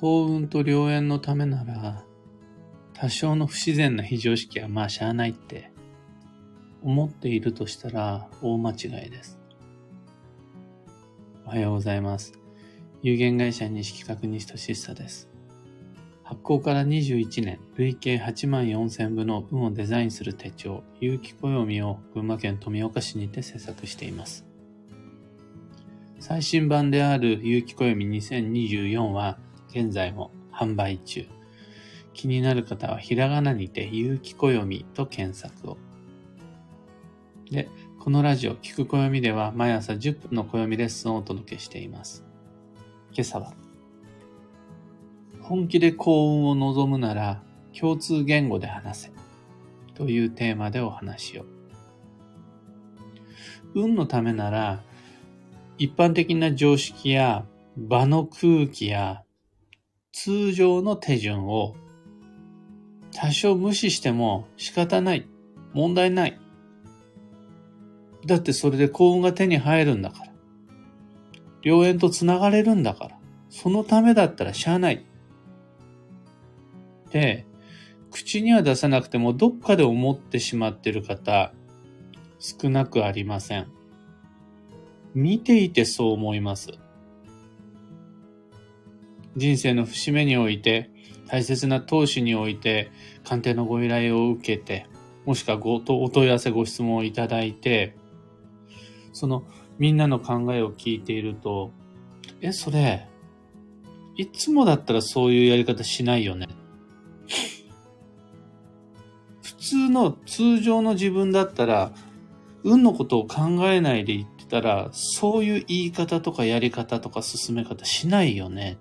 幸運と良縁のためなら、多少の不自然な非常識はまあしゃあないって思っているとしたら大間違いです。おはようございます。有限会社西企画西俊久です。発行から21年、累計8万4000部の運をデザインする手帳、有機暦を群馬県富岡市にて制作しています。最新版である有機暦2024は現在も販売中。気になる方はひらがなにて有機暦と検索を。で、このラジオ、聞く暦では毎朝10分の暦レッスンをお届けしています。今朝は、本気で幸運を望むなら共通言語で話せというテーマでお話しを。運のためなら一般的な常識や場の空気や通常の手順を多少無視しても仕方ない。問題ない。だってそれで幸運が手に入るんだから。良縁と繋がれるんだから。そのためだったらしゃあない。で、口には出さなくてもどっかで思ってしまってる方、少なくありません。見ていてそう思います。人生の節目において、大切な投資において、鑑定のご依頼を受けて、もしくはごお問い合わせご質問をいただいて、そのみんなの考えを聞いていると、え、それ、いつもだったらそういうやり方しないよね。普通の通常の自分だったら、運のことを考えないで言ってたら、そういう言い方とかやり方とか進め方しないよね。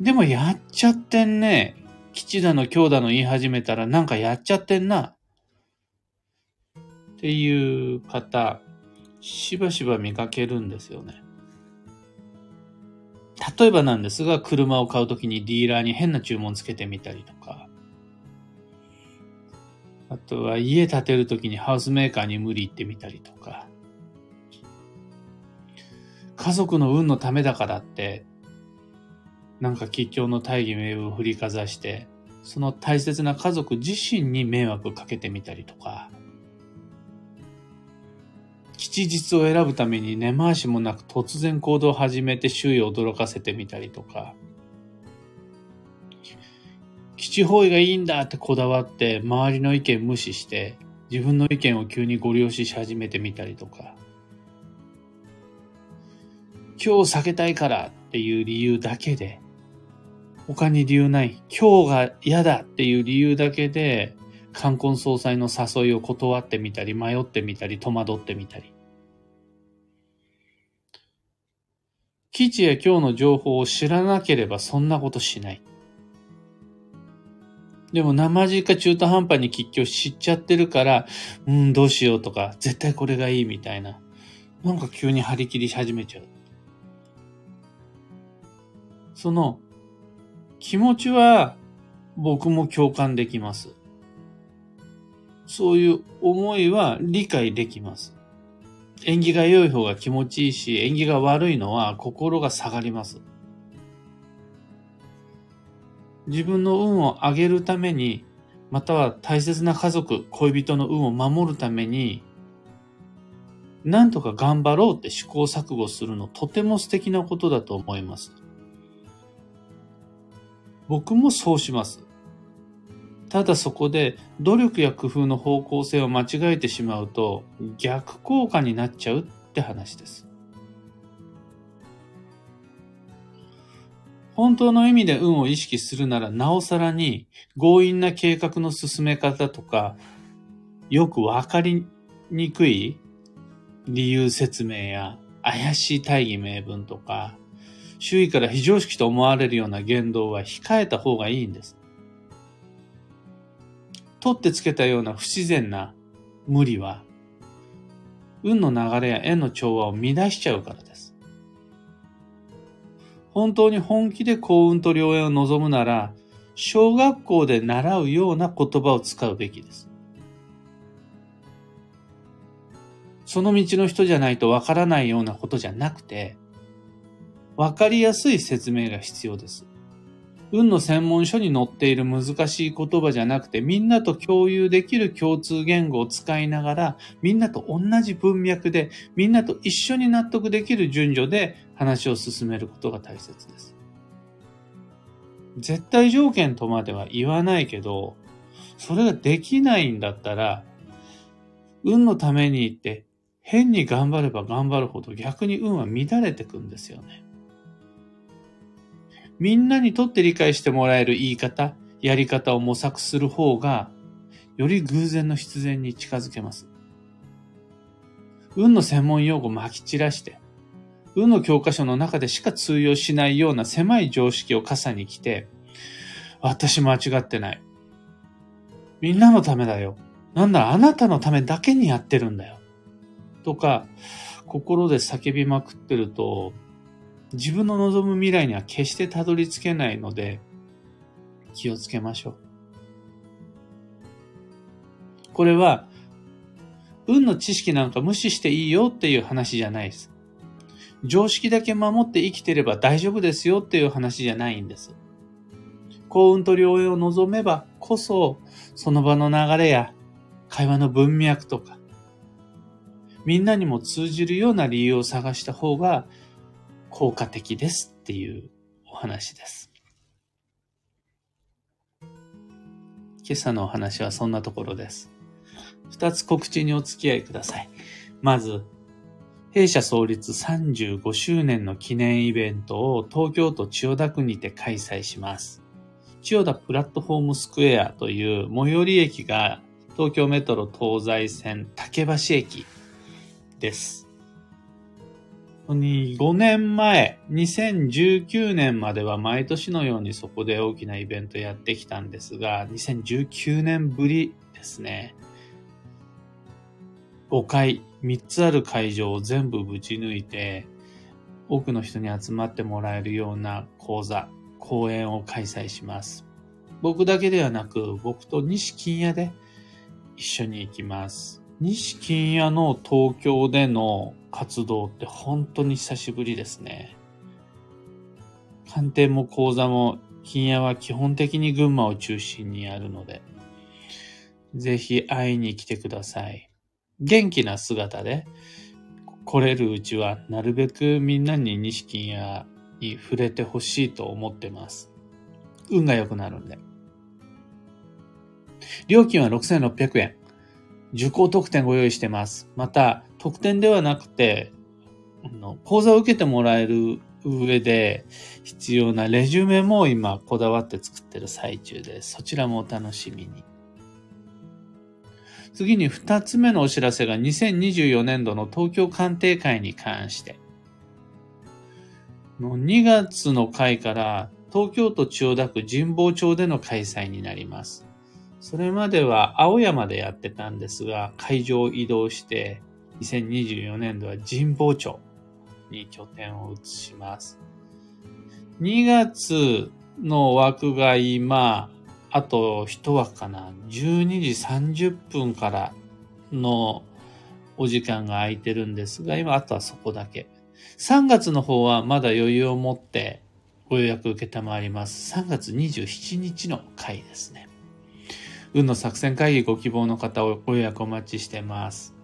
でもやっちゃってんね。吉だの強だの言い始めたらなんかやっちゃってんな。っていう方、しばしば見かけるんですよね。例えばなんですが、車を買うときにディーラーに変な注文つけてみたりとか、あとは家建てるときにハウスメーカーに無理言ってみたりとか、家族の運のためだからって、なんか吉祥の大義名分を振りかざして、その大切な家族自身に迷惑かけてみたりとか、吉日を選ぶために根回しもなく突然行動を始めて周囲を驚かせてみたりとか、基地方位がいいんだってこだわって周りの意見無視して自分の意見を急にご了承し始めてみたりとか、今日避けたいからっていう理由だけで他に理由ない。今日が嫌だっていう理由だけで、冠婚葬祭の誘いを断ってみたり、迷ってみたり、戸惑ってみたり。基地や今日の情報を知らなければそんなことしない。でも生地か中途半端に吉居知っちゃってるから、うん、どうしようとか、絶対これがいいみたいな。なんか急に張り切りし始めちゃう。その気持ちは僕も共感できます。そういう思いは理解できます。縁起が良い方が気持ちいいし、縁起が悪いのは心が下がります。自分の運を上げるために、または大切な家族、恋人の運を守るために、なんとか頑張ろうって試行錯誤するのとても素敵なことだと思います。僕もそうします。ただそこで努力や工夫の方向性を間違えてしまうと逆効果になっちゃうって話です。本当の意味で運を意識するならなおさらに強引な計画の進め方とかよくわかりにくい理由説明や怪しい大義名分とか周囲から非常識と思われるような言動は控えた方がいいんです。取ってつけたような不自然な無理は、運の流れや縁の調和を乱しちゃうからです。本当に本気で幸運と良縁を望むなら、小学校で習うような言葉を使うべきです。その道の人じゃないとわからないようなことじゃなくて、わかりやすい説明が必要です。運の専門書に載っている難しい言葉じゃなくて、みんなと共有できる共通言語を使いながら、みんなと同じ文脈で、みんなと一緒に納得できる順序で話を進めることが大切です。絶対条件とまでは言わないけど、それができないんだったら、運のために言って、変に頑張れば頑張るほど逆に運は乱れてくんですよね。みんなにとって理解してもらえる言い方、やり方を模索する方が、より偶然の必然に近づけます。運の専門用語を撒き散らして、運の教科書の中でしか通用しないような狭い常識を傘に来て、私間違ってない。みんなのためだよ。なんならあなたのためだけにやってるんだよ。とか、心で叫びまくってると、自分の望む未来には決してたどり着けないので、気をつけましょう。これは、運の知識なんか無視していいよっていう話じゃないです。常識だけ守って生きてれば大丈夫ですよっていう話じゃないんです。幸運と良縁を望めばこそ、その場の流れや会話の文脈とか、みんなにも通じるような理由を探した方が効果的ですっていうお話です。今朝のお話はそんなところです。二つ告知にお付き合いください。まず、弊社創立35周年の記念イベントを東京都千代田区にて開催します。千代田プラットフォームスクエアという最寄り駅が東京メトロ東西線竹橋駅です。に5年前、2019年までは毎年のようにそこで大きなイベントやってきたんですが、2019年ぶりですね。5回、3つある会場を全部ぶち抜いて、多くの人に集まってもらえるような講座、講演を開催します。僕だけではなく、僕と西金屋で一緒に行きます。西金屋の東京での活動って本当に久しぶりですね。鑑定も講座も金屋は基本的に群馬を中心にあるので、ぜひ会いに来てください。元気な姿で来れるうちはなるべくみんなに西金屋に触れてほしいと思ってます。運が良くなるんで。料金は6600円。受講特典ご用意してます。また、特典ではなくて、講座を受けてもらえる上で必要なレジュメも今こだわって作ってる最中です。そちらもお楽しみに。次に二つ目のお知らせが2024年度の東京鑑定会に関して。の2月の会から東京都千代田区神保町での開催になります。それまでは青山でやってたんですが、会場を移動して、2024年度は神保町に拠点を移します。2月の枠が今、あと1枠かな。12時30分からのお時間が空いてるんですが、今あとはそこだけ。3月の方はまだ余裕を持ってご予約受けたまわります。3月27日の回ですね。運の作戦会議ご希望の方をご予約お待ちしてます。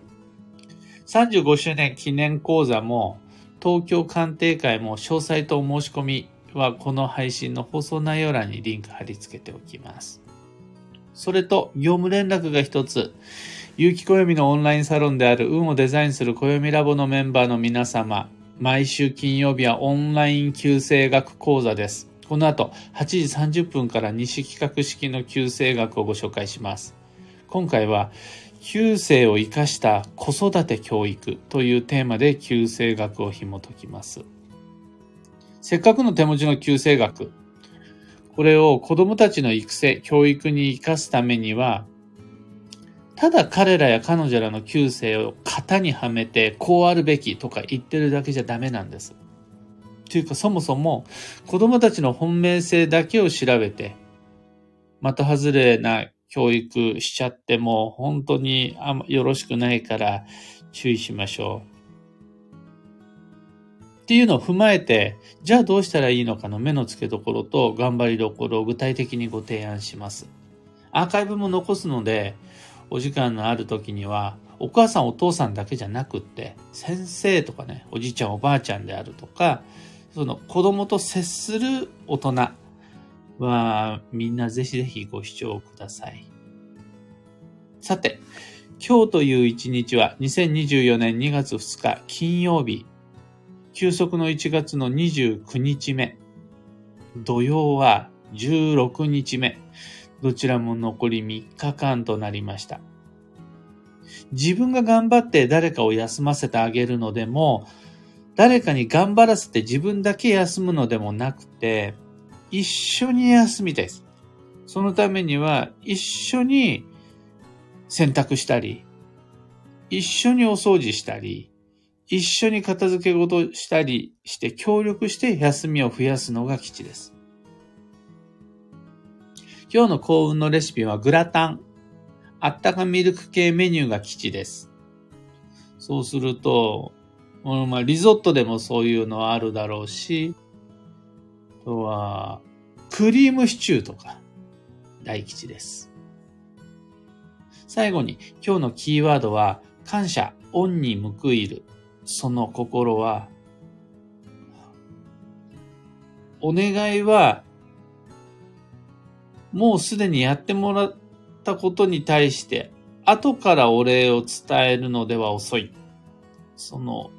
35周年記念講座も、東京鑑定会も詳細とお申し込みはこの配信の放送内容欄にリンク貼り付けておきます。それと、業務連絡が一つ。有機暦のオンラインサロンである運をデザインする暦ラボのメンバーの皆様、毎週金曜日はオンライン旧正学講座です。この後、8時30分から西企画式の旧正学をご紹介します。今回は、旧世を生かした子育て教育というテーマで旧世学を紐解きます。せっかくの手持ちの旧世学、これを子供たちの育成、教育に生かすためには、ただ彼らや彼女らの旧世を型にはめてこうあるべきとか言ってるだけじゃダメなんです。というかそもそも子供たちの本命性だけを調べて、的外れな教育しちゃっても本当にあよろしくないから注意しましょう。っていうのを踏まえて、じゃあどうしたらいいのかの目の付けどころと頑張りどころを具体的にご提案します。アーカイブも残すので、お時間のある時には、お母さんお父さんだけじゃなくって、先生とかね、おじいちゃんおばあちゃんであるとか、その子供と接する大人は、みんなぜひぜひご視聴ください。さて、今日という一日は2024年2月2日金曜日、休息の1月の29日目、土曜は16日目、どちらも残り3日間となりました。自分が頑張って誰かを休ませてあげるのでも、誰かに頑張らせて自分だけ休むのでもなくて、一緒に休みたいです。そのためには、一緒に洗濯したり、一緒にお掃除したり、一緒に片付け事したりして協力して休みを増やすのが基地です。今日の幸運のレシピはグラタン。あったかミルク系メニューが基地です。そうすると、うんまあ、リゾットでもそういうのはあるだろうし、あとは、クリームシチューとか、大吉です。最後に、今日のキーワードは、感謝、恩に報いる。その心は、お願いは、もうすでにやってもらったことに対して、後からお礼を伝えるのでは遅い。その、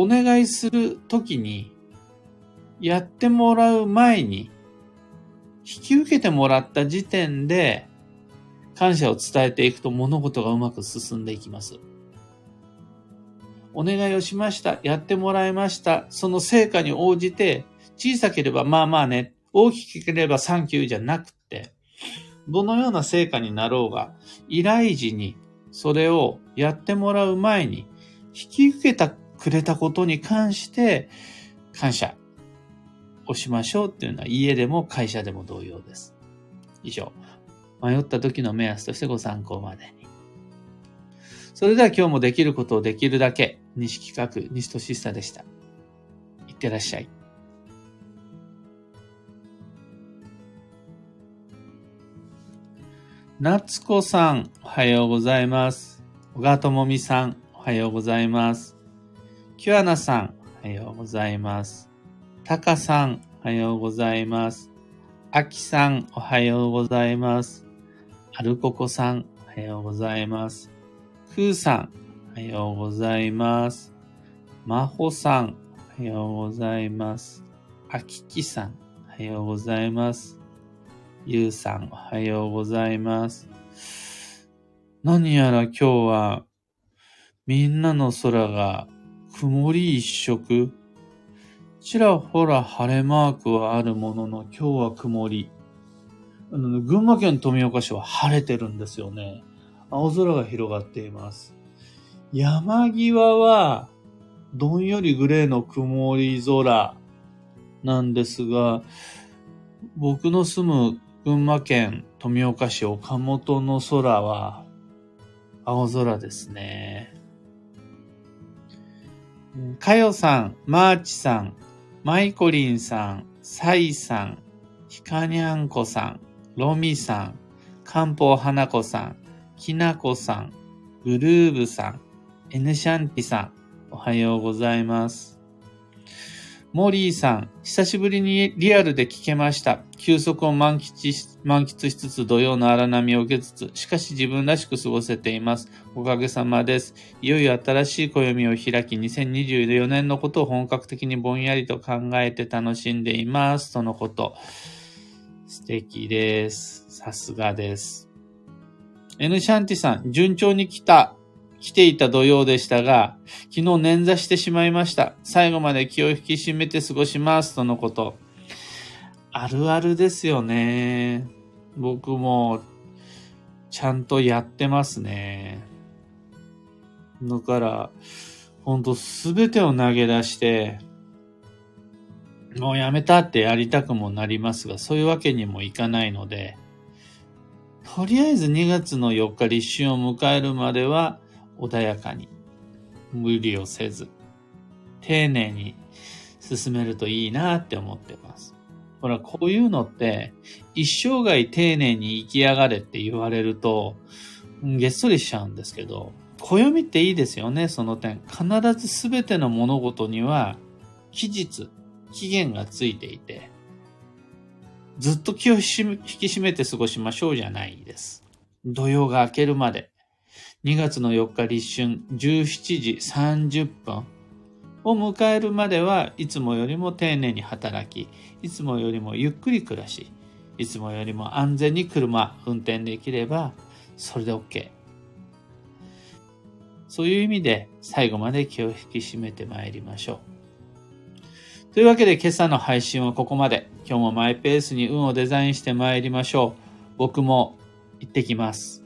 お願いするときに、やってもらう前に、引き受けてもらった時点で、感謝を伝えていくと物事がうまく進んでいきます。お願いをしました。やってもらいました。その成果に応じて、小さければまあまあね、大きければサンキューじゃなくて、どのような成果になろうが、依頼時にそれをやってもらう前に、引き受けたくれたことに関して感謝をしましょうっていうのは家でも会社でも同様です。以上。迷った時の目安としてご参考までに。それでは今日もできることをできるだけ、西企画、西俊久でした。いってらっしゃい。夏子さん、おはようございます。小川智美さん、おはようございます。キュアナさん、おはようございます。タカさん、おはようございます。アキさん、おはようございます。アルココさん、おはようございます。クーさん、おはようございます。マホさん、おはようございます。アキキさん、おはようございます。ユウさん、おはようございます。何やら今日は、みんなの空が曇り一色。ちらほら晴れマークはあるものの、今日は曇り。あの、群馬県富岡市は晴れてるんですよね。青空が広がっています。山際は、どんよりグレーの曇り空なんですが、僕の住む群馬県富岡市岡本の空は青空ですね。かよさん、マーチさん、マイコリンさん、サイさん、ひかにゃんこさん、ロミさん、かんぽうはなこさん、きなこさん、グルーブさん、エヌシャンティさん、おはようございます。モリーさん、久しぶりにリアルで聞けました。休息を満喫し満喫しつつ土曜の荒波を受けつつ、しかし自分らしく過ごせています。おかげさまです。いよいよ新しい暦を開き、2024年のことを本格的にぼんやりと考えて楽しんでいます。とのこと。素敵です。さすがです。N シャンティさん、順調に来た。来ていた土曜でしたが、昨日捻挫してしまいました。最後まで気を引き締めて過ごします。とのこと。あるあるですよね。僕も、ちゃんとやってますね。だから、ほんとすべてを投げ出して、もうやめたってやりたくもなりますが、そういうわけにもいかないので、とりあえず2月の4日立春を迎えるまでは、穏やかに、無理をせず、丁寧に進めるといいなって思ってます。ほら、こういうのって、一生涯丁寧に生きやがれって言われると、げっそりしちゃうんですけど、暦っていいですよね、その点。必ずすべての物事には、期日、期限がついていて、ずっと気を引き締めて過ごしましょうじゃないです。土曜が明けるまで、2月の4日立春17時30分を迎えるまではいつもよりも丁寧に働き、いつもよりもゆっくり暮らし、いつもよりも安全に車運転できれば、それで OK。そういう意味で最後まで気を引き締めてまいりましょう。というわけで今朝の配信はここまで。今日もマイペースに運をデザインしてまいりましょう。僕も行ってきます。